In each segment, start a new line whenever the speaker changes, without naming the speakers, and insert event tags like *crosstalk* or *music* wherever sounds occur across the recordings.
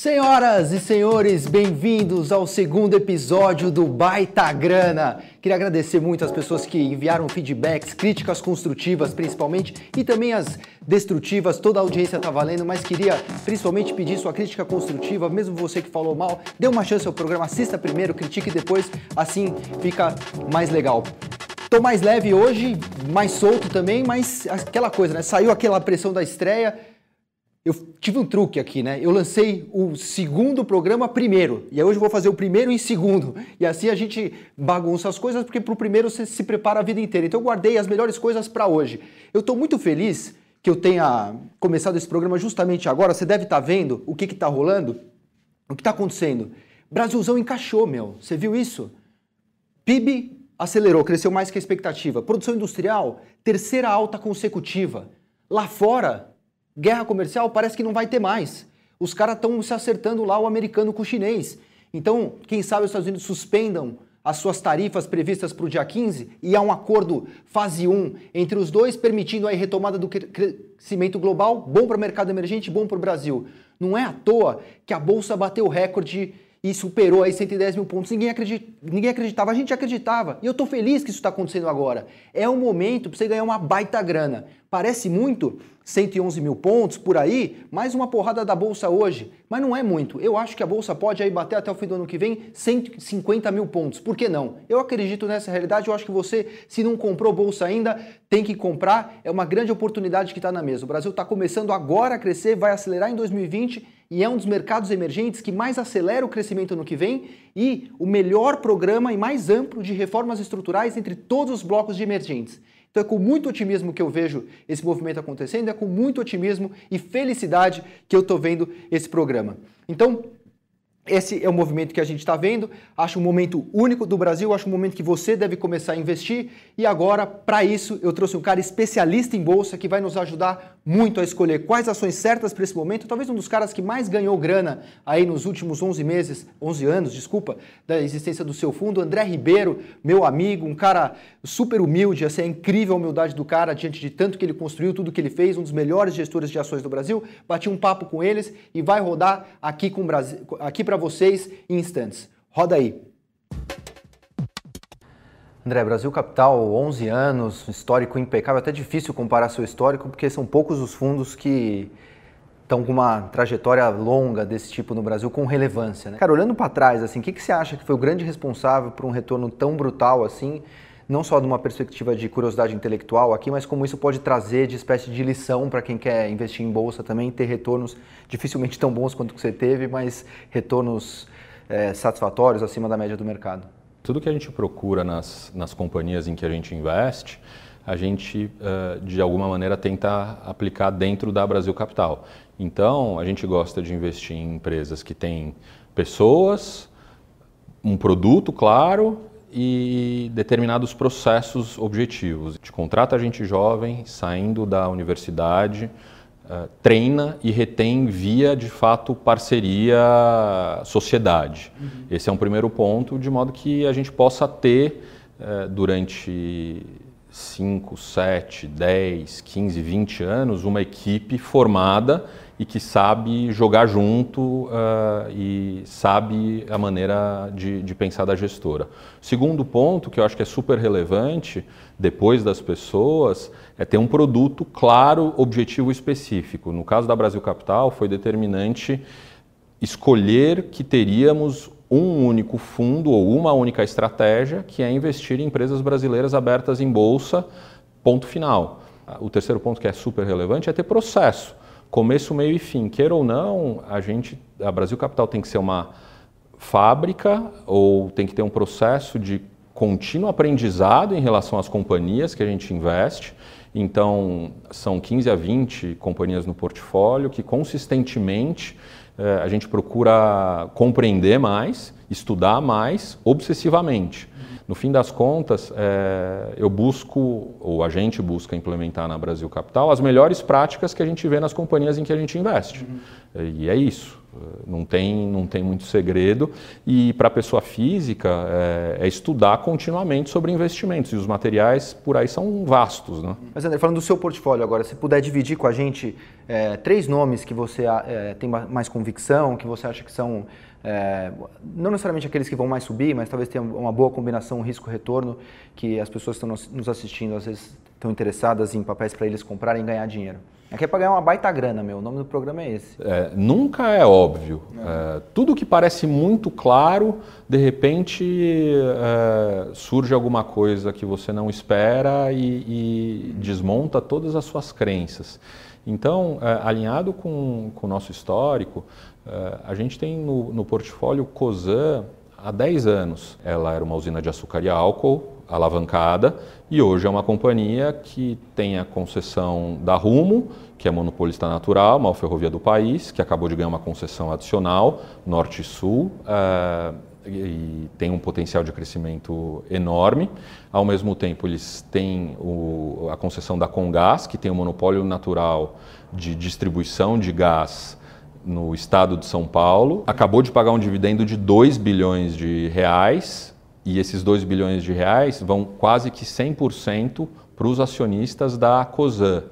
Senhoras e senhores, bem-vindos ao segundo episódio do Baita Grana. Queria agradecer muito as pessoas que enviaram feedbacks, críticas construtivas principalmente e também as destrutivas. Toda a audiência está valendo, mas queria principalmente pedir sua crítica construtiva, mesmo você que falou mal, dê uma chance ao programa, assista primeiro, critique depois, assim fica mais legal. Tô mais leve hoje, mais solto também, mas aquela coisa, né? Saiu aquela pressão da estreia eu tive um truque aqui, né? Eu lancei o segundo programa primeiro, e hoje eu vou fazer o primeiro e segundo. E assim a gente bagunça as coisas, porque para o primeiro você se prepara a vida inteira. Então eu guardei as melhores coisas para hoje. Eu estou muito feliz que eu tenha começado esse programa justamente agora. Você deve estar tá vendo o que está rolando, o que está acontecendo. Brasilzão encaixou, meu. Você viu isso? PIB acelerou, cresceu mais que a expectativa. Produção industrial, terceira alta consecutiva. Lá fora, guerra comercial parece que não vai ter mais. Os caras estão se acertando lá, o americano com o chinês. Então, quem sabe os Estados Unidos suspendam as suas tarifas previstas para o dia 15 e há um acordo fase 1 entre os dois, permitindo a retomada do crescimento global, bom para o mercado emergente, bom para o Brasil. Não é à toa que a Bolsa bateu recorde e superou aí 110 mil pontos. Ninguém, acredit... Ninguém acreditava, a gente acreditava. E eu estou feliz que isso está acontecendo agora. É um momento para você ganhar uma baita grana. Parece muito, 111 mil pontos por aí, mais uma porrada da Bolsa hoje. Mas não é muito. Eu acho que a Bolsa pode aí bater até o fim do ano que vem 150 mil pontos. Por que não? Eu acredito nessa realidade. Eu acho que você, se não comprou Bolsa ainda, tem que comprar. É uma grande oportunidade que está na mesa. O Brasil está começando agora a crescer, vai acelerar em 2020 e é um dos mercados emergentes que mais acelera o crescimento no que vem e o melhor programa e mais amplo de reformas estruturais entre todos os blocos de emergentes. Então é com muito otimismo que eu vejo esse movimento acontecendo, é com muito otimismo e felicidade que eu estou vendo esse programa. Então, esse é o movimento que a gente está vendo. Acho um momento único do Brasil, acho um momento que você deve começar a investir. E agora, para isso, eu trouxe um cara especialista em bolsa que vai nos ajudar muito a escolher quais ações certas para esse momento. Talvez um dos caras que mais ganhou grana aí nos últimos 11 meses, 11 anos, desculpa, da existência do seu fundo. André Ribeiro, meu amigo, um cara super humilde, assim, é incrível humildade do cara diante de tanto que ele construiu, tudo que ele fez, um dos melhores gestores de ações do Brasil. Bati um papo com eles e vai rodar aqui com Brasil, aqui para vocês em instantes. Roda aí. André, Brasil Capital, 11 anos, histórico impecável, até difícil comparar seu histórico, porque são poucos os fundos que estão com uma trajetória longa desse tipo no Brasil com relevância. Né? Cara, olhando para trás, assim, o que, que você acha que foi o grande responsável por um retorno tão brutal assim, não só de uma perspectiva de curiosidade intelectual aqui, mas como isso pode trazer de espécie de lição para quem quer investir em bolsa também, ter retornos dificilmente tão bons quanto que você teve, mas retornos é, satisfatórios acima da média do mercado?
Tudo que a gente procura nas, nas companhias em que a gente investe, a gente, uh, de alguma maneira, tenta aplicar dentro da Brasil Capital. Então, a gente gosta de investir em empresas que têm pessoas, um produto claro e determinados processos objetivos. A gente contrata gente jovem saindo da universidade, uh, treina e retém via, de fato, parceria sociedade. Uhum. Esse é um primeiro ponto, de modo que a gente possa ter, uh, durante 5, 7, 10, 15, 20 anos, uma equipe formada e que sabe jogar junto uh, e sabe a maneira de, de, pensar da gestora. Segundo ponto, que eu acho que é super relevante, depois das pessoas, é ter um produto claro, objetivo específico. No caso da Brasil Capital, foi determinante escolher que teríamos um único fundo ou uma única estratégia, que é investir em empresas brasileiras abertas em bolsa, ponto final. O terceiro ponto que é super relevante é ter processo começo, meio e fim. Queira ou não, a gente, a Brasil Capital tem que ser uma fábrica ou tem que ter um processo de contínuo aprendizado em relação às companhias que a gente investe. Então, são 15 a 20 companhias no portfólio que consistentemente eh, a gente procura compreender mais, estudar mais, obsessivamente. No fim das contas, é, eu busco, ou a gente busca implementar na Brasil Capital, as melhores práticas que a gente vê nas companhias em que a gente investe. Uhum. E é isso. Não tem, não tem muito segredo. E para a pessoa física é, é, estudar continuamente sobre investimentos. E os materiais por aí são vastos. Né?
Mas André, falando do seu portfólio agora, se puder dividir com a gente é, três nomes que você é, tem mais convicção, que você acha que são é, não necessariamente aqueles que vão mais subir, mas talvez tenha uma boa combinação risco-retorno, que as pessoas que estão nos assistindo às vezes estão interessadas em papéis para eles comprarem e ganhar dinheiro. Aqui é para ganhar uma baita grana, meu. O nome do programa é esse.
É, nunca é óbvio. É, tudo que parece muito claro, de repente é, surge alguma coisa que você não espera e, e desmonta todas as suas crenças. Então, é, alinhado com, com o nosso histórico, é, a gente tem no, no portfólio COSAN há 10 anos. Ela era uma usina de açúcar e álcool alavancada e hoje é uma companhia que tem a concessão da Rumo, que é monopolista natural, maior ferrovia do país, que acabou de ganhar uma concessão adicional, norte e sul, uh, e tem um potencial de crescimento enorme. Ao mesmo tempo, eles têm o, a concessão da Congás, que tem um monopólio natural de distribuição de gás no estado de São Paulo. Acabou de pagar um dividendo de 2 bilhões de reais e esses 2 bilhões de reais vão quase que 100% para os acionistas da COSAN.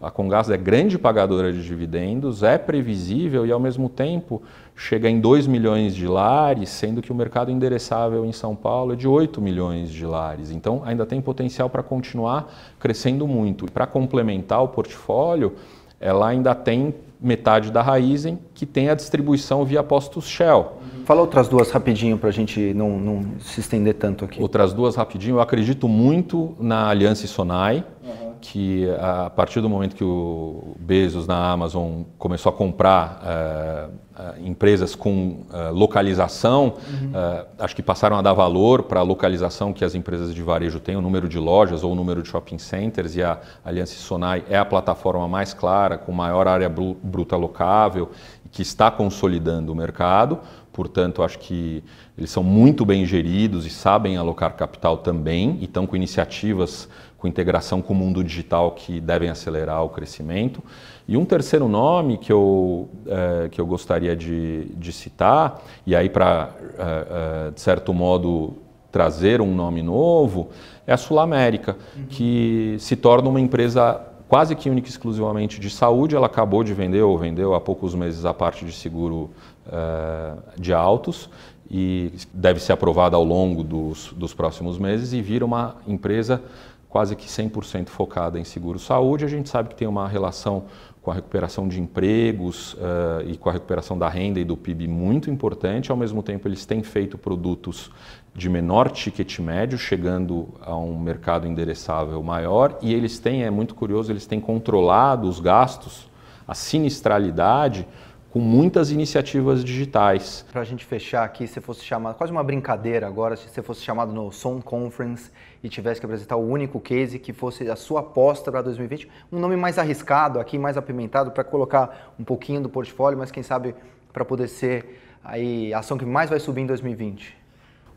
A Congás é grande pagadora de dividendos, é previsível e, ao mesmo tempo, chega em 2 milhões de lares, sendo que o mercado endereçável em São Paulo é de 8 milhões de lares. Então, ainda tem potencial para continuar crescendo muito. E para complementar o portfólio, ela ainda tem metade da Raizen, que tem a distribuição via postos Shell.
Fala outras duas rapidinho para a gente não, não, se estender tanto aqui.
Outras duas rapidinho. Eu acredito muito na Aliança Sonai, uhum. Que a partir do momento que o Bezos na Amazon começou a comprar uh, uh, empresas com uh, localização, uhum. acho que passaram a dar valor para a localização que as empresas de varejo têm, o número de lojas ou o número de shopping centers, e a Aliança Sonai é a plataforma mais clara, com maior área bruta locável, que está consolidando o mercado. Portanto, acho que eles são muito bem geridos e sabem alocar capital também e estão com iniciativas com integração com o mundo digital que devem acelerar o crescimento. E um terceiro nome que eu, é, que eu gostaria de, de citar, e aí para, é, é, de certo modo, trazer um nome novo, é a Sul América, uhum. que se torna uma empresa quase que única e exclusivamente de saúde. Ela acabou de vender, ou vendeu há poucos meses, a parte de seguro uh, de autos e deve ser aprovada ao longo dos, dos próximos meses e vira uma empresa quase que 100% focada em seguro-saúde. A gente sabe que tem uma relação com a recuperação de empregos uh, e com a recuperação da renda e do PIB muito importante. Ao mesmo tempo, eles têm feito produtos de menor ticket médio, chegando a um mercado endereçável maior. E eles têm, é muito curioso, eles têm controlado os gastos, a sinistralidade com muitas iniciativas digitais.
Para a gente fechar aqui, se fosse chamado, quase uma brincadeira agora, se você fosse chamado no Som Conference e tivesse que apresentar o único case que fosse a sua aposta para 2020, um nome mais arriscado aqui, mais apimentado, para colocar um pouquinho do portfólio, mas quem sabe para poder ser aí, a ação que mais vai subir em 2020.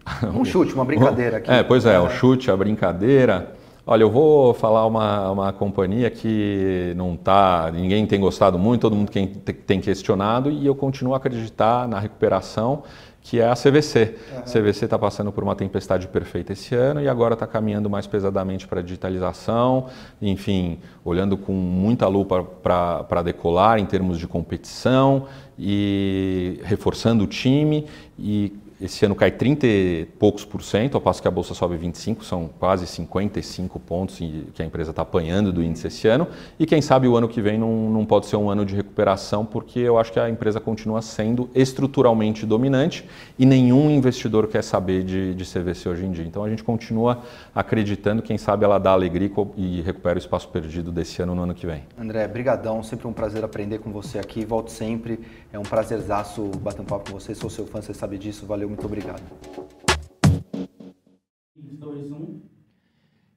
*laughs* Um chute, uma brincadeira aqui.
É, pois é, o chute, a brincadeira. Olha, eu vou falar uma, uma companhia que não tá, ninguém tem gostado muito, todo mundo tem, tem questionado e eu continuo a acreditar na recuperação, que é a CVC. Uhum. A CVC está passando por uma tempestade perfeita esse ano e agora está caminhando mais pesadamente para a digitalização, enfim, olhando com muita lupa para decolar em termos de competição e reforçando o time e esse ano cai 30 e poucos por cento, ao passo que a bolsa sobe 25, são quase 55 pontos que a empresa está apanhando do índice esse ano. E quem sabe o ano que vem não, não pode ser um ano de recuperação, porque eu acho que a empresa continua sendo estruturalmente dominante e nenhum investidor quer saber de, de CVC hoje em dia. Então a gente continua acreditando, quem sabe ela dá alegria e recupera o espaço perdido desse ano no ano que vem.
André, brigadão, sempre um prazer aprender com você aqui, volto sempre. É um prazerzaço bater um papo com você, sou seu fã, você sabe disso, valeu muito obrigado. 3, 2, 1.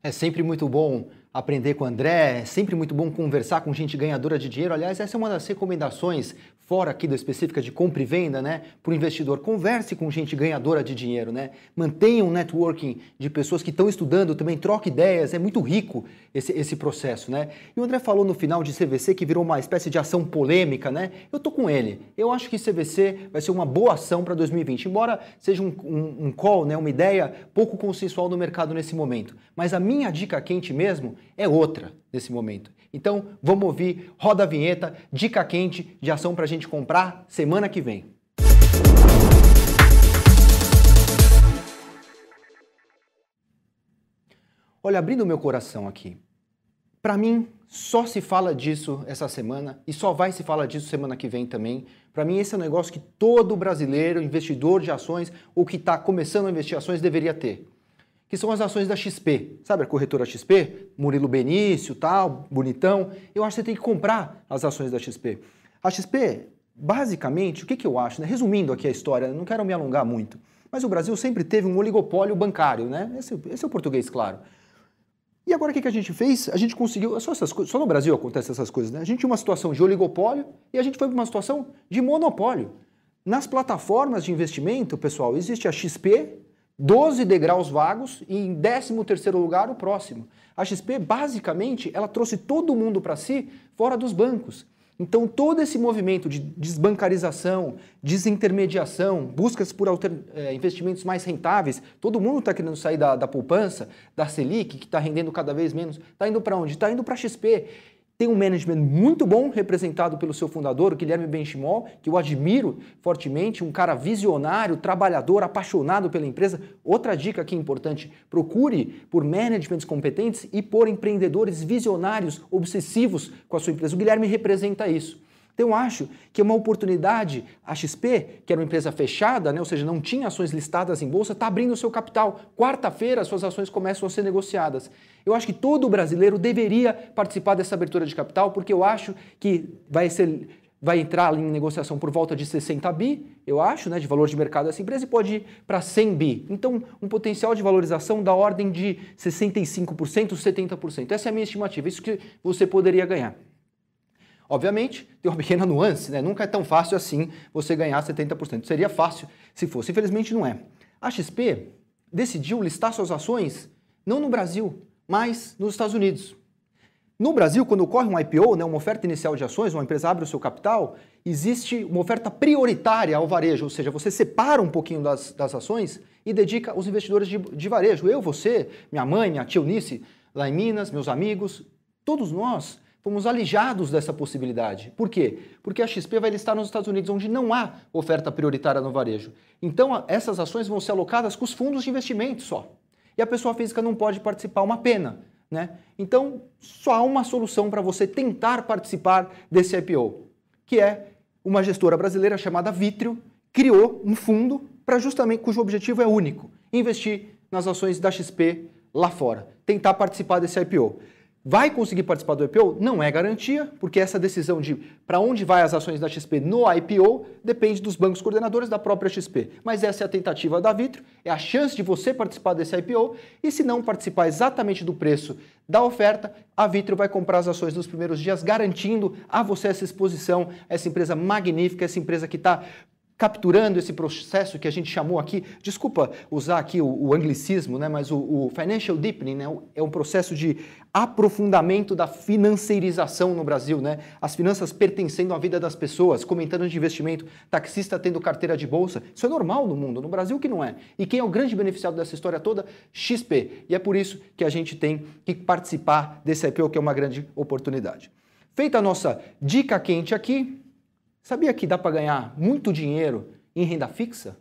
É sempre muito bom aprender com o André, é sempre muito bom conversar com gente ganhadora de dinheiro. Aliás, essa é uma das recomendações, fora aqui da específica de compra e venda, né, para o investidor. Converse com gente ganhadora de dinheiro, né? Mantenha um networking de pessoas que estão estudando também, troque ideias, é muito rico esse, esse processo, né? E o André falou no final de CVC que virou uma espécie de ação polêmica, né? Eu tô com ele. Eu acho que CVC vai ser uma boa ação para 2020, embora seja um, um, um call, né, uma ideia pouco consensual no mercado nesse momento. Mas a minha dica quente mesmo é outra nesse momento. Então, vamos ouvir, roda a vinheta, dica quente de ação para a gente comprar semana que vem. Olha, abrindo meu coração aqui, para mim só se fala disso essa semana e só vai se falar disso semana que vem também. Para mim, esse é um negócio que todo brasileiro, investidor de ações ou que está começando a investir ações deveria ter que são as ações da XP. Sabe a corretora XP? Murilo Benício, tal, bonitão. Eu acho que você tem que comprar as ações da XP. A XP, basicamente, o que, que eu acho? Né? Resumindo aqui a história, não quero me alongar muito, mas o Brasil sempre teve um oligopólio bancário, né? Esse, esse é o português, claro. E agora o que, que a gente fez? A gente conseguiu. Só, essas só no Brasil acontecem essas coisas, né? A gente tinha uma situação de oligopólio e a gente foi para uma situação de monopólio. Nas plataformas de investimento, pessoal, existe a XP, 12 degraus vagos e em 13º lugar o próximo. A XP, basicamente, ela trouxe todo mundo para si fora dos bancos. Então, todo esse movimento de desbancarização, desintermediação, buscas por é, investimentos mais rentáveis, todo mundo está querendo sair da, da poupança, da Selic, que está rendendo cada vez menos. Está indo para onde? Está indo para a XP tem um management muito bom, representado pelo seu fundador, o Guilherme Benchimol, que eu admiro fortemente, um cara visionário, trabalhador, apaixonado pela empresa. Outra dica aqui importante: procure por managements competentes e por empreendedores visionários, obsessivos com a sua empresa. O Guilherme representa isso. Então, eu acho que é uma oportunidade. A XP, que era uma empresa fechada, né, ou seja, não tinha ações listadas em bolsa, está abrindo o seu capital. Quarta-feira, suas ações começam a ser negociadas. Eu acho que todo brasileiro deveria participar dessa abertura de capital, porque eu acho que vai ser vai entrar em negociação por volta de 60 bi, eu acho, né, de valor de mercado dessa empresa, e pode ir para 100 bi. Então, um potencial de valorização da ordem de 65%, 70%. Essa é a minha estimativa, isso que você poderia ganhar. Obviamente, tem uma pequena nuance, né? Nunca é tão fácil assim você ganhar 70%. Seria fácil se fosse, infelizmente não é. A XP decidiu listar suas ações não no Brasil, mas nos Estados Unidos. No Brasil, quando ocorre um IPO, né, uma oferta inicial de ações, uma empresa abre o seu capital, existe uma oferta prioritária ao varejo, ou seja, você separa um pouquinho das, das ações e dedica aos investidores de, de varejo. Eu, você, minha mãe, minha tia Eunice, lá em Minas, meus amigos, todos nós fomos alijados dessa possibilidade. Por quê? Porque a XP vai listar nos Estados Unidos, onde não há oferta prioritária no varejo. Então, essas ações vão ser alocadas com os fundos de investimento só. E a pessoa física não pode participar, uma pena. Né? Então, só há uma solução para você tentar participar desse IPO, que é uma gestora brasileira chamada Vitrio, criou um fundo para justamente cujo objetivo é único: investir nas ações da XP lá fora, tentar participar desse IPO. Vai conseguir participar do IPO? Não é garantia, porque essa decisão de para onde vai as ações da XP no IPO depende dos bancos coordenadores da própria XP. Mas essa é a tentativa da Vitro, é a chance de você participar desse IPO e se não participar exatamente do preço da oferta, a Vitro vai comprar as ações nos primeiros dias, garantindo a você essa exposição, essa empresa magnífica, essa empresa que está capturando esse processo que a gente chamou aqui, desculpa usar aqui o, o anglicismo, né, mas o, o financial deepening né, é um processo de aprofundamento da financeirização no Brasil, né, as finanças pertencendo à vida das pessoas, comentando de investimento, taxista tendo carteira de bolsa, isso é normal no mundo, no Brasil que não é. E quem é o grande beneficiado dessa história toda? XP. E é por isso que a gente tem que participar desse IPO, que é uma grande oportunidade. Feita a nossa dica quente aqui, Sabia que dá para ganhar muito dinheiro em renda fixa?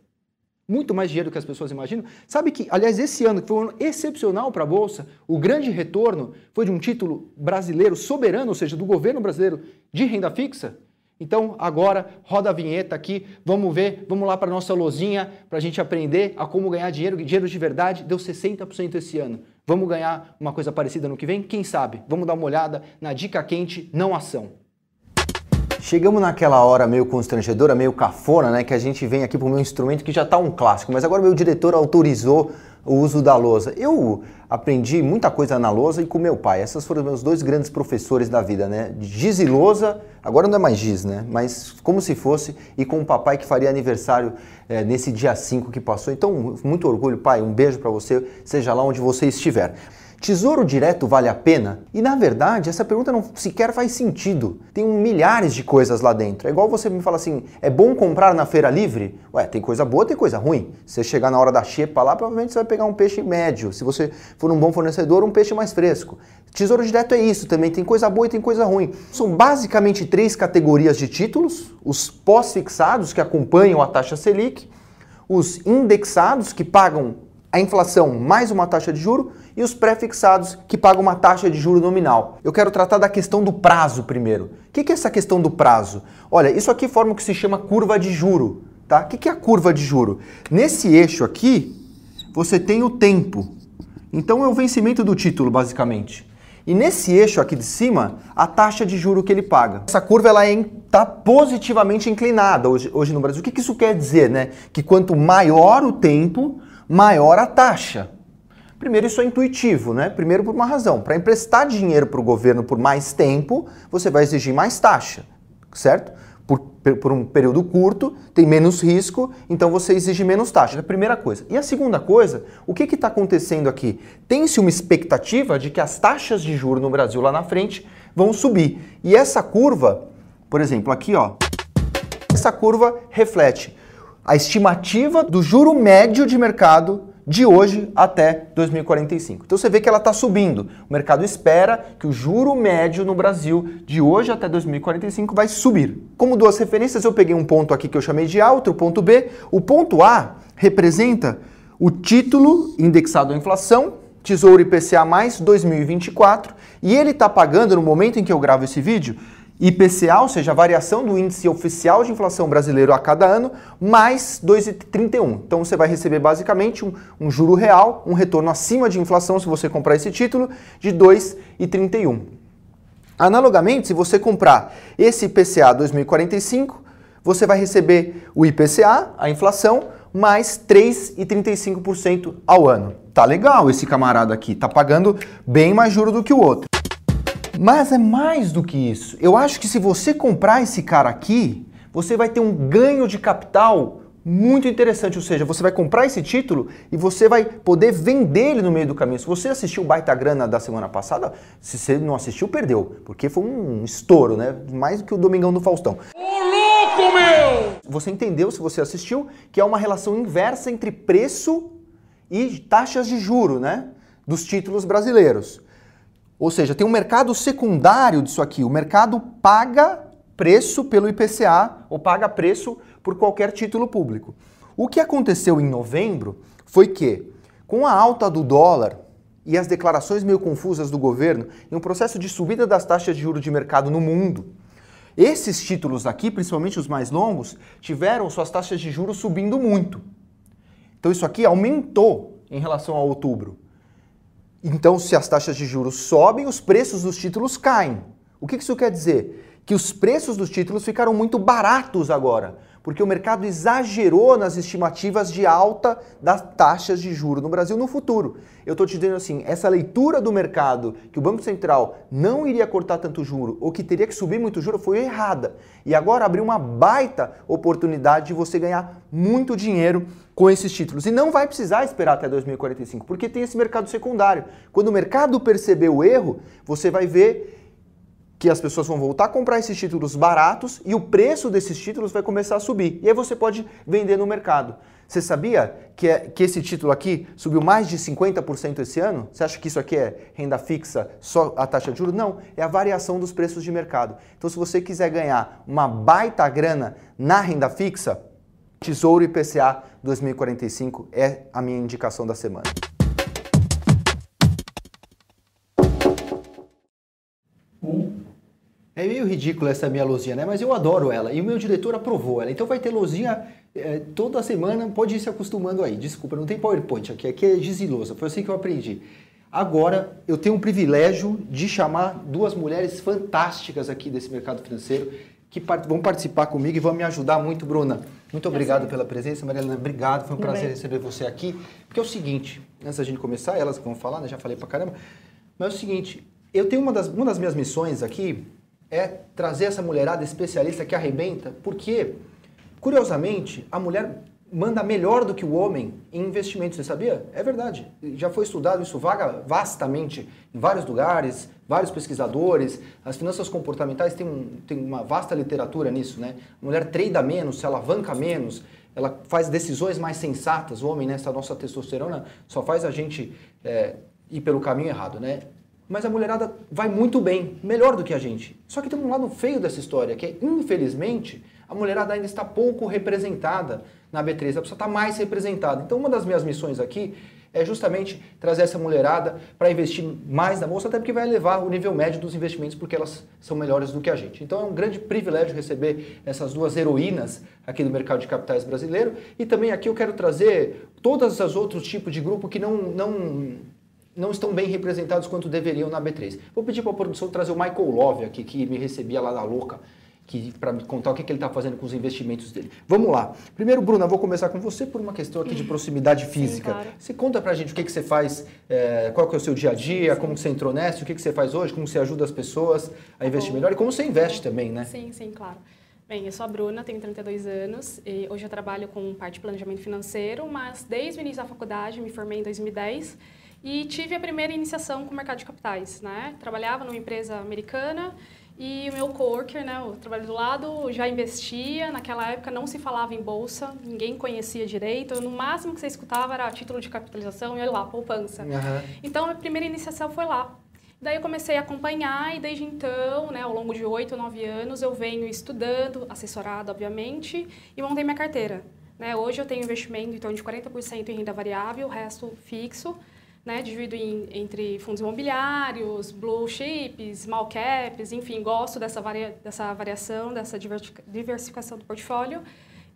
Muito mais dinheiro do que as pessoas imaginam. Sabe que, aliás, esse ano, que foi um ano excepcional para a Bolsa, o grande retorno foi de um título brasileiro soberano, ou seja, do governo brasileiro de renda fixa? Então, agora, roda a vinheta aqui, vamos ver, vamos lá para a nossa lozinha, para a gente aprender a como ganhar dinheiro, dinheiro de verdade, deu 60% esse ano. Vamos ganhar uma coisa parecida no que vem? Quem sabe? Vamos dar uma olhada na dica quente, não ação. Chegamos naquela hora meio constrangedora, meio cafona, né? Que a gente vem aqui para o meu instrumento que já está um clássico, mas agora meu diretor autorizou o uso da lousa. Eu aprendi muita coisa na lousa e com meu pai. Esses foram meus dois grandes professores da vida, né? Giz e lousa, agora não é mais giz, né? Mas como se fosse, e com o papai que faria aniversário é, nesse dia 5 que passou. Então, muito orgulho, pai. Um beijo para você, seja lá onde você estiver. Tesouro direto vale a pena? E na verdade, essa pergunta não sequer faz sentido. Tem milhares de coisas lá dentro. É igual você me fala assim: é bom comprar na feira livre? Ué, tem coisa boa, tem coisa ruim. Se você chegar na hora da xepa lá, provavelmente você vai pegar um peixe médio. Se você for um bom fornecedor, um peixe mais fresco. Tesouro direto é isso também, tem coisa boa e tem coisa ruim. São basicamente três categorias de títulos: os pós-fixados, que acompanham a taxa Selic, os indexados, que pagam a inflação mais uma taxa de juro e os pré-fixados que pagam uma taxa de juro nominal. Eu quero tratar da questão do prazo primeiro. O que é essa questão do prazo? Olha, isso aqui forma o que se chama curva de juro. Tá? O que é a curva de juro? Nesse eixo aqui, você tem o tempo. Então é o vencimento do título, basicamente. E nesse eixo aqui de cima, a taxa de juro que ele paga. Essa curva ela está é, positivamente inclinada hoje, hoje no Brasil. O que, que isso quer dizer? Né? Que quanto maior o tempo, maior a taxa. Primeiro, isso é intuitivo, né? Primeiro, por uma razão. Para emprestar dinheiro para o governo por mais tempo, você vai exigir mais taxa, certo? Por, por, um período curto, tem menos risco, então você exige menos taxa. É a primeira coisa. E a segunda coisa, o que está acontecendo aqui? Tem-se uma expectativa de que as taxas de juro no Brasil lá na frente vão subir. E essa curva, por exemplo, aqui, ó, essa curva reflete a estimativa do juro médio de mercado de hoje até 2045. Então você vê que ela está subindo. O mercado espera que o juro médio no Brasil de hoje até 2045 vai subir. Como duas referências, eu peguei um ponto aqui que eu chamei de A, outro ponto B. O ponto A representa o título indexado à inflação, Tesouro IPCA mais 2024, e ele está pagando no momento em que eu gravo esse vídeo IPCA, ou seja, a variação do índice oficial de inflação brasileiro a cada ano, mais 2,31. Então você vai receber basicamente um, um, juro real, um retorno acima de inflação se você comprar esse título, de 2,31. Analogamente, se você comprar esse IPCA 2045, você vai receber o IPCA, a inflação, mais 3,35% ao ano. Tá legal esse camarada aqui, tá pagando bem mais juro do que o outro. Mas é mais do que isso. Eu acho que se você comprar esse cara aqui, você vai ter um ganho de capital muito interessante, ou seja, você vai comprar esse título e você vai poder vender ele no meio do caminho. Se você assistiu o Baita Grana da semana passada, se você não assistiu, perdeu, porque foi um estouro, né? Mais do que o Domingão do Faustão. Ô louco, meu! Você entendeu, se você assistiu, que é uma relação inversa entre preço e taxas de juro, né? Dos títulos brasileiros. Ou seja, tem um mercado secundário disso aqui. O mercado paga preço pelo IPCA ou paga preço por qualquer título público. O que aconteceu em novembro foi que, com a alta do dólar e as declarações meio confusas do governo em um processo de subida das taxas de juros de mercado no mundo, esses títulos aqui, principalmente os mais longos, tiveram suas taxas de juros subindo muito. Então isso aqui aumentou em relação a outubro. Então, se as taxas de juros sobem, os preços dos títulos caem. O que isso quer dizer? Que os preços dos títulos ficaram muito baratos agora, porque o mercado exagerou nas estimativas de alta das taxas de juros no Brasil no futuro. Eu estou te dizendo assim, essa leitura do mercado que o Banco Central não iria cortar tanto juro ou que teria que subir muito juro foi errada. E agora abriu uma baita oportunidade de você ganhar muito dinheiro com esses títulos. E não vai precisar esperar até 2045, porque tem esse mercado secundário. Quando o mercado perceber o erro, você vai ver que as pessoas vão voltar a comprar esses títulos baratos e o preço desses títulos vai começar a subir. E aí você pode vender no mercado. Você sabia que, é, que esse título aqui subiu mais de 50% esse ano? Você acha que isso aqui é renda fixa, só a taxa de juros? Não, é a variação dos preços de mercado. Então, se você quiser ganhar uma baita grana na renda fixa, Tesouro IPCA 2045 é a minha indicação da semana. É meio ridícula essa minha luzinha, né? Mas eu adoro ela e o meu diretor aprovou ela. Então vai ter luzinha é, toda semana, pode ir se acostumando aí. Desculpa, não tem PowerPoint aqui, aqui é gizilosa, foi assim que eu aprendi. Agora eu tenho o privilégio de chamar duas mulheres fantásticas aqui desse mercado financeiro que part vão participar comigo e vão me ajudar muito, Bruna. Muito obrigado pela presença, Marilena. Obrigado, foi um prazer receber você aqui. Porque é o seguinte, antes da gente começar, elas vão falar, né? Já falei pra caramba. Mas é o seguinte, eu tenho uma das, uma das minhas missões aqui é trazer essa mulherada especialista que arrebenta, porque, curiosamente, a mulher manda melhor do que o homem em investimentos, você sabia? É verdade. Já foi estudado isso vaga vastamente em vários lugares, vários pesquisadores. As finanças comportamentais têm, um, têm uma vasta literatura nisso, né? A mulher treina menos, se alavanca menos, ela faz decisões mais sensatas. O homem, nessa nossa testosterona, só faz a gente é, ir pelo caminho errado, né? Mas a mulherada vai muito bem, melhor do que a gente. Só que tem um lado feio dessa história, que é, infelizmente, a mulherada ainda está pouco representada na B3, ela precisa estar mais representada. Então, uma das minhas missões aqui é justamente trazer essa mulherada para investir mais na bolsa, até porque vai elevar o nível médio dos investimentos, porque elas são melhores do que a gente. Então é um grande privilégio receber essas duas heroínas aqui do mercado de capitais brasileiro. E também aqui eu quero trazer todos os outros tipos de grupo que não, não, não estão bem representados quanto deveriam na B3. Vou pedir para a produção trazer o Michael Love aqui, que me recebia lá na louca para me contar o que, que ele está fazendo com os investimentos dele. Vamos lá. Primeiro, Bruna, vou começar com você por uma questão aqui de proximidade física. Sim, claro. Você conta para a gente o que, que você faz, é, qual que é o seu dia a dia, sim. como você entrou nessa, o que, que você faz hoje, como você ajuda as pessoas a investir melhor e como você investe também, né?
Sim, sim, claro. Bem, eu sou a Bruna, tenho 32 anos e hoje eu trabalho com parte de planejamento financeiro, mas desde o início da faculdade, me formei em 2010 e tive a primeira iniciação com o mercado de capitais, né? Trabalhava numa empresa americana e o meu coworker, né, o trabalho do lado, já investia. Naquela época não se falava em bolsa, ninguém conhecia direito. No máximo que você escutava era título de capitalização e olha lá, poupança. Uhum. Então a primeira iniciação foi lá. Daí eu comecei a acompanhar e desde então, né, ao longo de oito, nove anos, eu venho estudando, assessorado, obviamente, e montei minha carteira. Né? Hoje eu tenho investimento em torno de 40% em renda variável, o resto fixo né, divido em, entre fundos imobiliários, blue chips, small caps, enfim, gosto dessa, varia, dessa variação, dessa diversificação do portfólio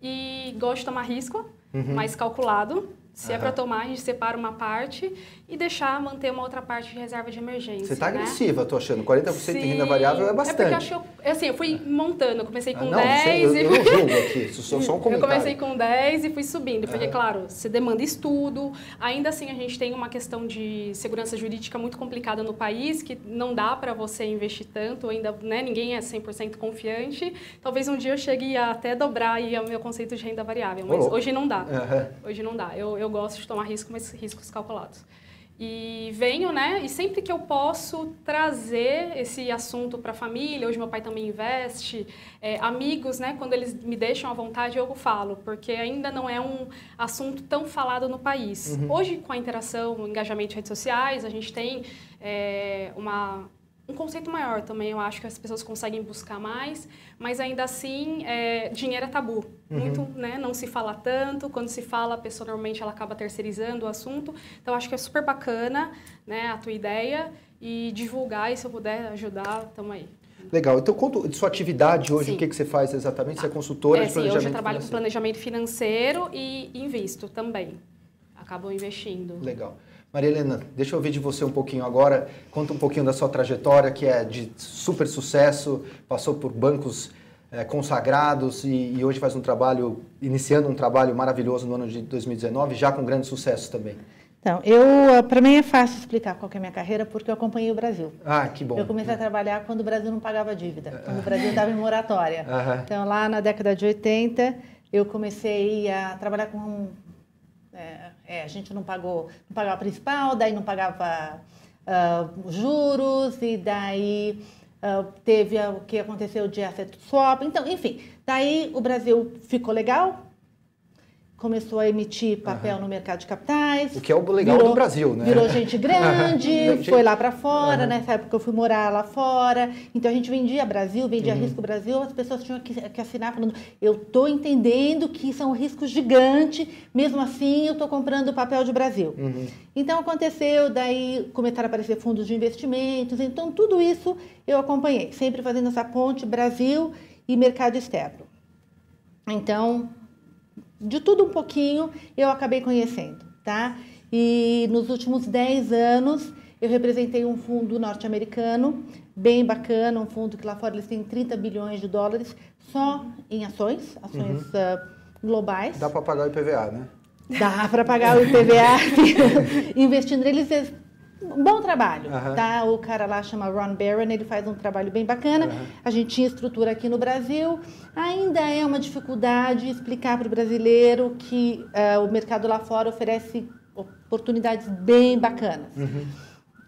e gosto de tomar risco, uhum. mais calculado, se uhum. é para tomar, a gente separa uma parte e deixar manter uma outra parte de reserva de emergência.
Você está né? agressiva, tô achando. 40% Sim. em renda variável é bastante. É porque
acho que eu, assim, eu fui montando, eu comecei com ah, não, 10 sei, eu,
e... eu julgo aqui, isso só um comentário. *laughs*
Eu comecei com 10 e fui subindo, porque uhum. claro, você demanda estudo, ainda assim a gente tem uma questão de segurança jurídica muito complicada no país, que não dá para você investir tanto, ainda né, ninguém é 100% confiante. Talvez um dia eu chegue a até dobrar aí o meu conceito de renda variável, mas oh. hoje não dá. Uhum. Hoje não dá. Eu, eu gosto de tomar risco, mas riscos calculados. E venho, né? E sempre que eu posso trazer esse assunto para a família, hoje meu pai também investe, é, amigos, né? Quando eles me deixam à vontade, eu falo, porque ainda não é um assunto tão falado no país. Uhum. Hoje, com a interação, o engajamento de redes sociais, a gente tem é, uma um conceito maior também, eu acho que as pessoas conseguem buscar mais, mas ainda assim, é, dinheiro é tabu. Uhum. Muito, né, não se fala tanto, quando se fala, a pessoa normalmente ela acaba terceirizando o assunto. Então, acho que é super bacana, né, a tua ideia e divulgar, e se eu puder ajudar, estamos aí.
Legal. Então, conta de sua atividade hoje, sim. o que, que você faz exatamente? Você é consultora
é,
de planejamento
sim, hoje eu trabalho
financeiro.
com planejamento financeiro e invisto também. Acabo investindo.
Legal. Maria Helena, deixa eu ouvir de você um pouquinho agora. Conta um pouquinho da sua trajetória, que é de super sucesso, passou por bancos é, consagrados e, e, hoje faz um trabalho, iniciando um trabalho maravilhoso no ano de 2019, já com grande sucesso também.
Então, eu, para mim é fácil explicar qual é a minha carreira, porque eu acompanhei o Brasil.
Ah, que bom.
Eu comecei a trabalhar quando o Brasil não pagava dívida, quando o Brasil estava em moratória. Então, lá na década de 80, eu comecei a trabalhar com é, é, a gente não pagou, não pagava principal, daí não pagava uh, juros, e daí uh, teve o que aconteceu de asset swap. Então, enfim, daí o Brasil ficou legal, começou a emitir papel uhum. no mercado de capitais.
O que é o legal virou, do Brasil, né?
Virou gente *laughs* grande, foi lá para fora, uhum. nessa época eu fui morar lá fora. Então a gente vendia Brasil, vendia uhum. risco Brasil, as pessoas tinham que, que assinar falando, eu estou entendendo que são riscos gigantes, mesmo assim eu estou comprando papel de Brasil. Uhum. Então aconteceu, daí começaram a aparecer fundos de investimentos, então tudo isso eu acompanhei, sempre fazendo essa ponte Brasil e mercado externo. Então, de tudo um pouquinho eu acabei conhecendo, tá? E nos últimos 10 anos eu representei um fundo norte-americano, bem bacana, um fundo que lá fora eles têm 30 bilhões de dólares só em ações, ações uhum. uh, globais.
Dá para pagar o IPVA, né?
Dá para pagar o IPVA *laughs* *laughs* investindo neles. Bom trabalho, uhum. tá? O cara lá chama Ron Barron, ele faz um trabalho bem bacana. Uhum. A gente tinha estrutura aqui no Brasil. Ainda é uma dificuldade explicar para o brasileiro que uh, o mercado lá fora oferece oportunidades bem bacanas. Uhum.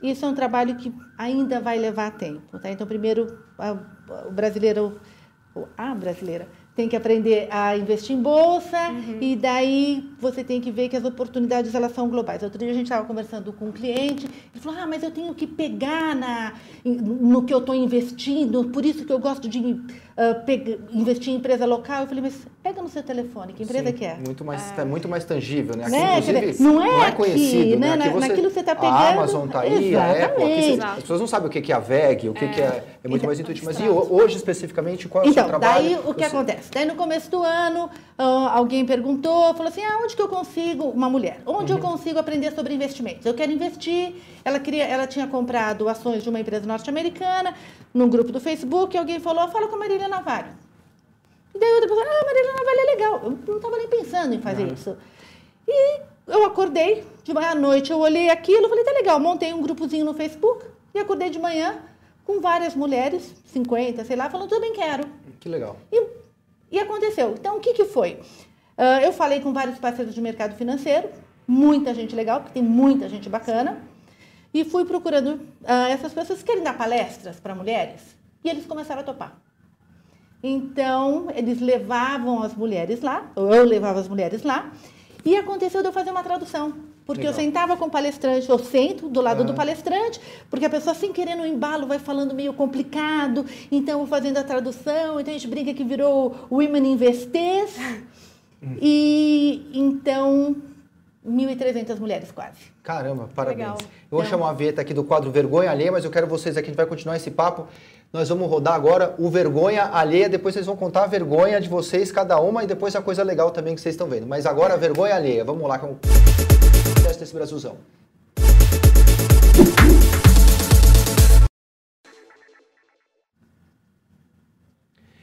Isso é um trabalho que ainda vai levar tempo, tá? Então, primeiro, a, o brasileiro, a brasileira, tem que aprender a investir em bolsa uhum. e daí você tem que ver que as oportunidades elas são globais. Outro dia a gente estava conversando com um cliente, ele falou: "Ah, mas eu tenho que pegar na no que eu estou investindo, por isso que eu gosto de uh, pega, investir em empresa local". Eu falei: "Mas pega no seu telefone, que empresa
Sim,
que é?".
Muito mais é. muito mais tangível, né?
Aqui, né? inclusive, não é, não é conhecido, né? né? Aqui você, naquilo que você está pegando.
A Amazon está aí, a Apple, aqui, as pessoas não sabem o que é a VEG, o que é, que é, é muito então, mais intuitivo. Mas e hoje especificamente qual é o
então,
seu trabalho?
Então, daí o que acontece? Daí no começo do ano, alguém perguntou, falou assim, ah, onde que eu consigo, uma mulher, onde uhum. eu consigo aprender sobre investimentos? Eu quero investir, ela, queria, ela tinha comprado ações de uma empresa norte-americana, num grupo do Facebook, e alguém falou, fala com a Marília Navarro. E daí outra pessoa, ah, Marília Navarro é legal. Eu não estava nem pensando em fazer isso. E eu acordei, de manhã à noite, eu olhei aquilo, falei, tá legal, montei um grupozinho no Facebook, e acordei de manhã com várias mulheres, 50, sei lá, falando, também quero.
Que legal.
E e aconteceu. Então, o que, que foi? Uh, eu falei com vários parceiros de mercado financeiro, muita gente legal, porque tem muita gente bacana, e fui procurando uh, essas pessoas que querem dar palestras para mulheres, e eles começaram a topar. Então, eles levavam as mulheres lá, ou eu levava as mulheres lá, e aconteceu de eu fazer uma tradução. Porque Legal. eu sentava com o palestrante, eu sento do lado do palestrante, porque a pessoa, sem querer no embalo, vai falando meio complicado, então eu fazendo a tradução, então a gente brinca que virou Women Investors. *laughs* e então, 1.300 mulheres quase.
Caramba, parabéns. Legal. Eu vou então, chamar a Vieta aqui do quadro Vergonha Alheia, mas eu quero vocês aqui, a gente vai continuar esse papo. Nós vamos rodar agora o Vergonha Alheia, depois vocês vão contar a vergonha de vocês, cada uma, e depois a coisa legal também que vocês estão vendo. Mas agora a Vergonha Alheia, vamos lá. Com sucesso desse Brasilzão.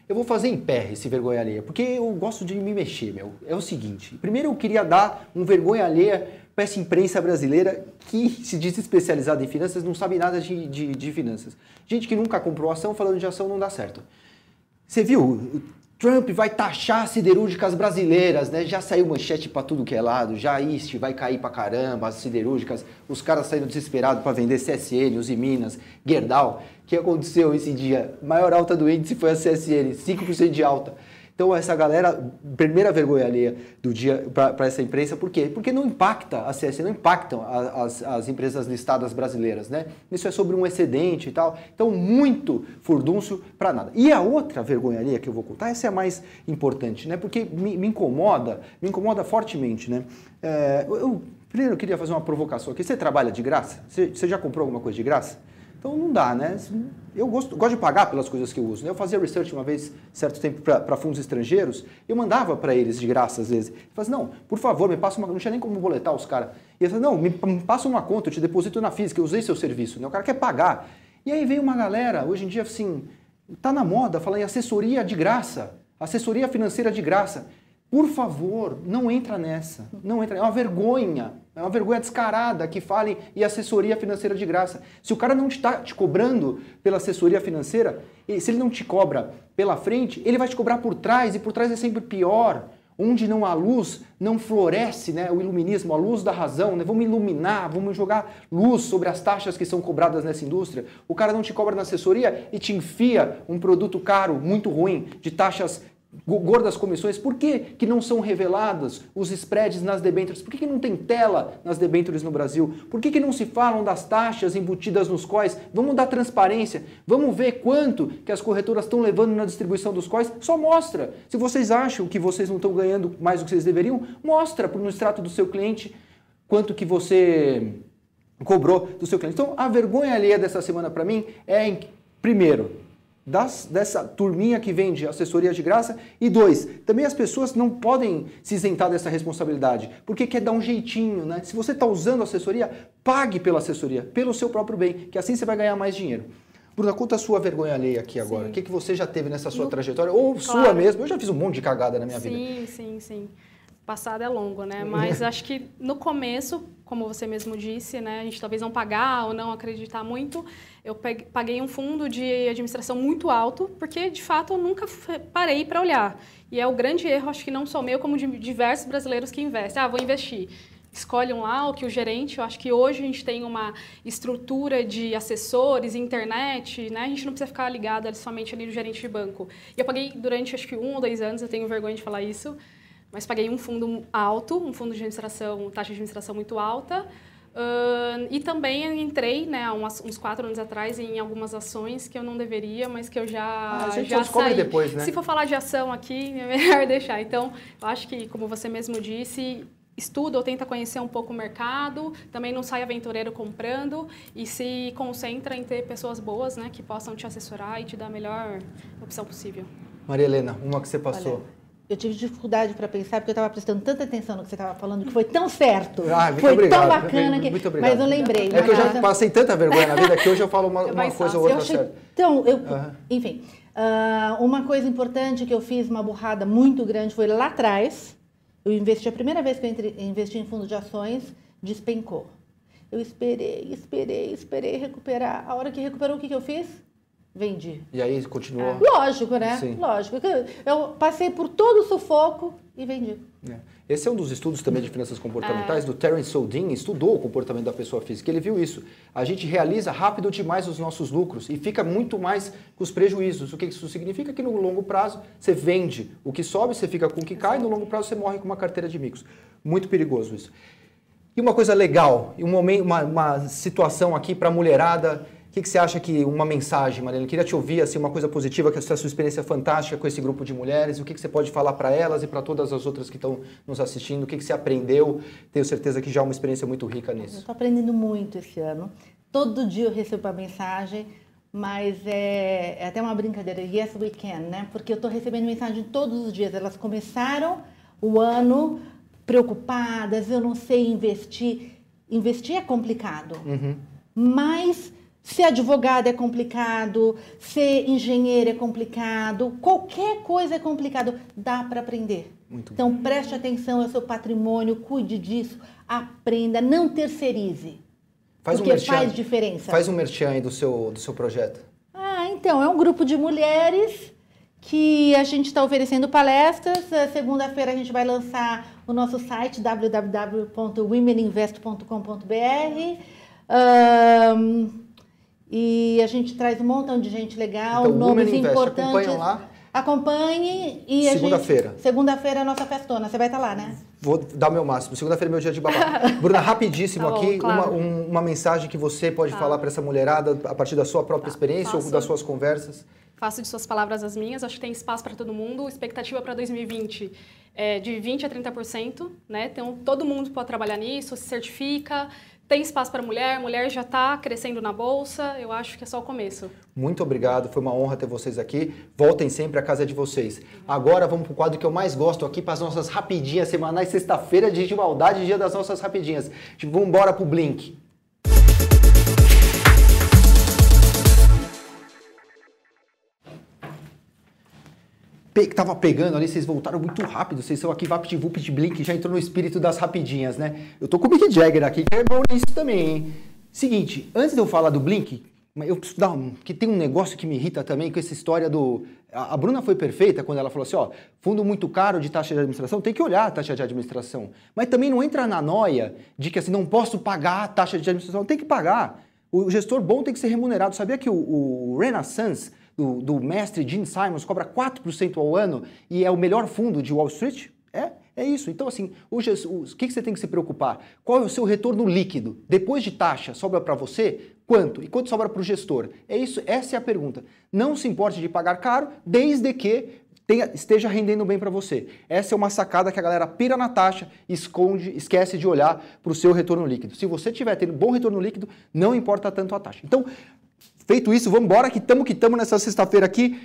Eu vou fazer em pé esse vergonha alheia, porque eu gosto de me mexer, meu. É o seguinte, primeiro eu queria dar um vergonha alheia essa imprensa brasileira que se diz especializada em finanças, não sabe nada de, de, de finanças. Gente que nunca comprou ação, falando de ação não dá certo. Você viu? Trump vai taxar siderúrgicas brasileiras, né? Já saiu manchete para tudo que é lado, já isso vai cair para caramba, as siderúrgicas, os caras saindo desesperados para vender CSN, os Minas, Gerdau. O que aconteceu esse dia? Maior alta do índice foi a CSN, 5% de alta. Então, essa galera, primeira vergonha alheia do dia para essa imprensa, por quê? Porque não impacta a CS, não impactam as, as empresas listadas brasileiras, né? Isso é sobre um excedente e tal. Então, muito furdúncio para nada. E a outra vergonha alheia que eu vou contar, essa é a mais importante, né? Porque me, me incomoda, me incomoda fortemente, né? É, eu, primeiro, eu queria fazer uma provocação aqui. Você trabalha de graça? Você, você já comprou alguma coisa de graça? Então não dá, né? Eu gosto, gosto de pagar pelas coisas que eu uso. Né? Eu fazia research uma vez, certo tempo, para fundos estrangeiros, eu mandava para eles de graça às vezes. Eu falava assim, não, por favor, me passa uma... Não tinha nem como boletar os caras. E eu falei, não, me, passa uma conta, eu te deposito na física, eu usei seu serviço. Né? O cara quer pagar. E aí veio uma galera, hoje em dia, assim, tá na moda, falar em assessoria de graça. Assessoria financeira de graça. Por favor, não entra nessa. Não entra. É uma vergonha. É uma vergonha descarada que falem e assessoria financeira de graça. Se o cara não está te cobrando pela assessoria financeira, se ele não te cobra pela frente, ele vai te cobrar por trás e por trás é sempre pior. Onde não há luz, não floresce né, o iluminismo, a luz da razão. Né? Vamos iluminar, vamos jogar luz sobre as taxas que são cobradas nessa indústria. O cara não te cobra na assessoria e te enfia um produto caro, muito ruim, de taxas gordas comissões, por que, que não são reveladas os spreads nas debêntures? Por que, que não tem tela nas debêntures no Brasil? Por que, que não se falam das taxas embutidas nos COIs? Vamos dar transparência, vamos ver quanto que as corretoras estão levando na distribuição dos COIs, só mostra. Se vocês acham que vocês não estão ganhando mais do que vocês deveriam, mostra no extrato do seu cliente quanto que você cobrou do seu cliente. Então, a vergonha alheia dessa semana para mim é, primeiro, das, dessa turminha que vende assessoria de graça. E dois, também as pessoas não podem se isentar dessa responsabilidade, porque quer dar um jeitinho, né? Se você está usando assessoria, pague pela assessoria, pelo seu próprio bem, que assim você vai ganhar mais dinheiro. Bruna, conta a sua vergonha alheia aqui agora. Sim. O que, que você já teve nessa sua no... trajetória? Ou claro. sua mesmo? Eu já fiz um monte de cagada na minha
sim,
vida.
Sim, sim, sim passado é longo, né? Mas *laughs* acho que no começo, como você mesmo disse, né, a gente talvez não pagar ou não acreditar muito, eu paguei um fundo de administração muito alto, porque de fato eu nunca parei para olhar. E é o grande erro, acho que não só meu, como de diversos brasileiros que investem. Ah, vou investir. Escolhem lá o que o gerente, eu acho que hoje a gente tem uma estrutura de assessores, internet, né? A gente não precisa ficar ligado somente ali no gerente de banco. E eu paguei durante acho que um ou dois anos, eu tenho vergonha de falar isso, mas paguei um fundo alto, um fundo de administração, taxa de administração muito alta. Uh, e também entrei, né, uns, uns quatro anos atrás, em algumas ações que eu não deveria, mas que eu já
ah, a gente
já
saí. depois, né?
Se for falar de ação aqui, *laughs* é melhor deixar. Então, eu acho que, como você mesmo disse, estuda ou tenta conhecer um pouco o mercado, também não sai aventureiro comprando e se concentra em ter pessoas boas, né, que possam te assessorar e te dar a melhor opção possível.
Maria Helena, uma que você passou.
Olha eu tive dificuldade para pensar, porque eu estava prestando tanta atenção no que você estava falando, que foi tão certo.
Ah,
foi
obrigado.
tão bacana. Que...
Muito obrigado.
Mas eu lembrei.
É que eu já passei tanta vergonha na vida que hoje eu falo uma, uma coisa ou outra
eu
achei...
Então, eu... Uhum. enfim, uh, uma coisa importante que eu fiz, uma burrada muito grande, foi lá atrás. Eu investi, a primeira vez que eu entre, investi em fundo de ações, despencou. Eu esperei, esperei, esperei recuperar. A hora que recuperou, o que, que eu fiz? Vendi.
E aí continuou?
É. Lógico, né? Sim. Lógico. Eu passei por todo o sufoco e vendi.
É. Esse é um dos estudos também de finanças comportamentais é. do Terence Soldin, estudou o comportamento da pessoa física. Ele viu isso. A gente realiza rápido demais os nossos lucros e fica muito mais com os prejuízos. O que isso significa? Que no longo prazo você vende o que sobe, você fica com o que cai, e no longo prazo você morre com uma carteira de micos. Muito perigoso isso. E uma coisa legal, um momento, uma, uma situação aqui para a mulherada o que, que, você acha que uma mensagem, Mariana? Eu queria te ouvir assim, uma coisa positiva, que essa sua experiência fantástica com esse grupo de mulheres. O que, que você pode falar para elas e para todas as outras que estão nos assistindo? O que, que você aprendeu? Tenho certeza que já é uma experiência muito rica nisso. Eu
estou aprendendo muito esse ano. Todo dia eu recebo uma mensagem, mas é, é até uma brincadeira. Yes, we can, né? Porque eu estou recebendo mensagem todos os dias. Elas começaram o ano preocupadas, eu não sei investir. Investir é complicado, uhum. mas Ser advogado é complicado, ser engenheiro é complicado, qualquer coisa é complicado, dá para aprender. Muito então bom. preste atenção ao seu patrimônio, cuide disso, aprenda, não terceirize. Faz porque um merchan, faz diferença.
Faz um merchan aí do seu, do seu projeto.
Ah, então, é um grupo de mulheres que a gente está oferecendo palestras. Segunda-feira a gente vai lançar o nosso site www.womeninvest.com.br. Um, e a gente traz um montão de gente legal, então, nomes importantes. Acompanham lá. Acompanhe e
Segunda-feira.
Segunda-feira é a nossa festona. Você vai estar lá, né?
Vou dar o meu máximo. Segunda-feira é meu dia de babá. *laughs* Bruna, rapidíssimo tá bom, aqui, claro. uma, um, uma mensagem que você pode tá. falar para essa mulherada a partir da sua própria tá. experiência Faço. ou das suas conversas.
Faço de suas palavras as minhas. Acho que tem espaço para todo mundo. Expectativa para 2020 é de 20% a 30%. Né? Então, todo mundo pode trabalhar nisso, se certifica tem espaço para mulher, mulher já está crescendo na bolsa, eu acho que é só o começo.
Muito obrigado, foi uma honra ter vocês aqui. Voltem sempre, a casa é de vocês. Agora vamos para o quadro que eu mais gosto aqui, para as nossas rapidinhas semanais, sexta-feira, dia de maldade, dia das nossas rapidinhas. Vamos embora para o Blink. Que tava pegando ali, vocês voltaram muito rápido, vocês são aqui VaptVupt Blink, já entrou no espírito das rapidinhas, né? Eu tô com o Mick Jagger aqui, que é bom nisso também, hein? Seguinte, antes de eu falar do Blink, eu preciso dar um, que tem um negócio que me irrita também com essa história do a, Bruna foi perfeita quando ela falou assim, ó, fundo muito caro de taxa de administração, tem que olhar a taxa de administração, mas também não entra na noia de que assim não posso pagar a taxa de administração, tem que pagar. O gestor bom tem que ser remunerado. Sabia que o, o Renaissance do, do mestre Gene Simons cobra 4% ao ano e é o melhor fundo de Wall Street? É, é isso. Então, assim, o, que, que você tem que se preocupar? Qual é o seu retorno líquido? Depois de taxa, sobra para você? Quanto? E quanto sobra para o gestor? É isso, essa é a pergunta. Não se importe de pagar caro, desde que tenha, esteja rendendo bem para você. Essa é uma sacada que a galera pira na taxa, esconde, esquece de olhar para o seu retorno líquido. Se você tiver tendo bom retorno líquido, não importa tanto a taxa. Então, Feito isso, vamos embora que estamos que estamos nessa sexta-feira aqui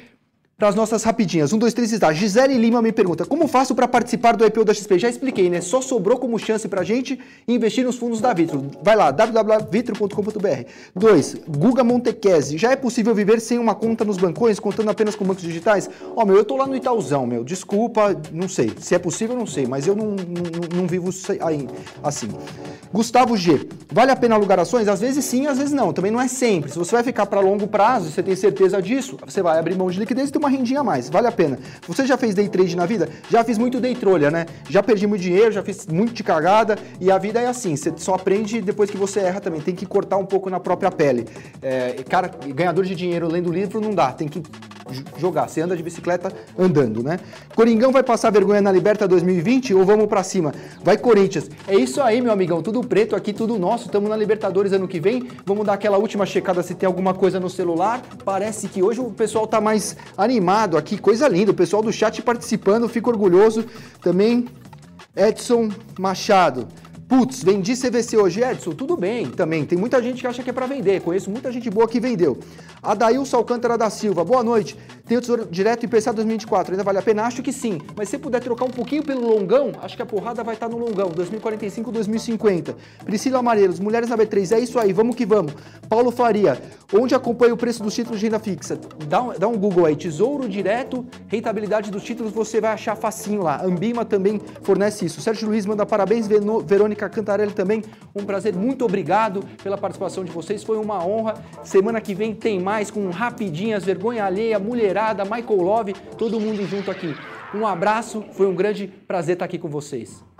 para as nossas rapidinhas. Um, dois, três está. Gisele Lima me pergunta: como faço para participar do IPO da XP? Já expliquei, né? Só sobrou como chance para a gente investir nos fundos da Vitro. Vai lá, www.vitro.com.br. Dois, Guga Montequese. Já é possível viver sem uma conta nos bancões, contando apenas com bancos digitais? Ó, oh, meu, eu tô lá no Itauzão, meu. Desculpa, não sei. Se é possível, não sei, mas eu não, não, não vivo assim. Gustavo G. Vale a pena alugar ações? Às vezes sim, às vezes não. Também não é sempre. Se você vai ficar para longo prazo, você tem certeza disso, você vai abrir mão de liquidez e ter uma rendinha a mais. Vale a pena. Você já fez day trade na vida? Já fiz muito day trolha, né? Já perdi muito dinheiro, já fiz muito de cagada e a vida é assim. Você só aprende depois que você erra também. Tem que cortar um pouco na própria pele. É, cara, ganhador de dinheiro lendo livro não dá. Tem que jogar. Você anda de bicicleta andando, né? Coringão vai passar vergonha na Liberta 2020 ou vamos para cima? Vai Corinthians. É isso aí, meu amigão. Tudo preto aqui, tudo nosso. Estamos na Libertadores ano que vem. Vamos dar aquela última checada se tem alguma coisa no celular. Parece que hoje o pessoal tá mais animado aqui. Coisa linda. O pessoal do chat participando. Fico orgulhoso. Também Edson Machado. Putz, vendi CVC hoje, Edson, tudo bem também. Tem muita gente que acha que é para vender. Conheço muita gente boa que vendeu. Adailson Alcântara da Silva, boa noite. Tem o Tesouro Direto IPCA 2024, ainda vale a pena? Acho que sim. Mas se puder trocar um pouquinho pelo longão, acho que a porrada vai estar no longão, 2045, 2050. Priscila Amarelos, Mulheres na B3, é isso aí, vamos que vamos. Paulo Faria, onde acompanha o preço dos títulos de renda fixa? Dá um, dá um Google aí, Tesouro Direto, rentabilidade dos títulos, você vai achar facinho lá. Ambima também fornece isso. Sérgio Luiz manda parabéns, Verônica Cantarelli também, um prazer, muito obrigado pela participação de vocês, foi uma honra. Semana que vem tem mais com Rapidinhas, Vergonha Alheia, Mulher Michael Love, todo mundo junto aqui. Um abraço, foi um grande prazer estar aqui com vocês.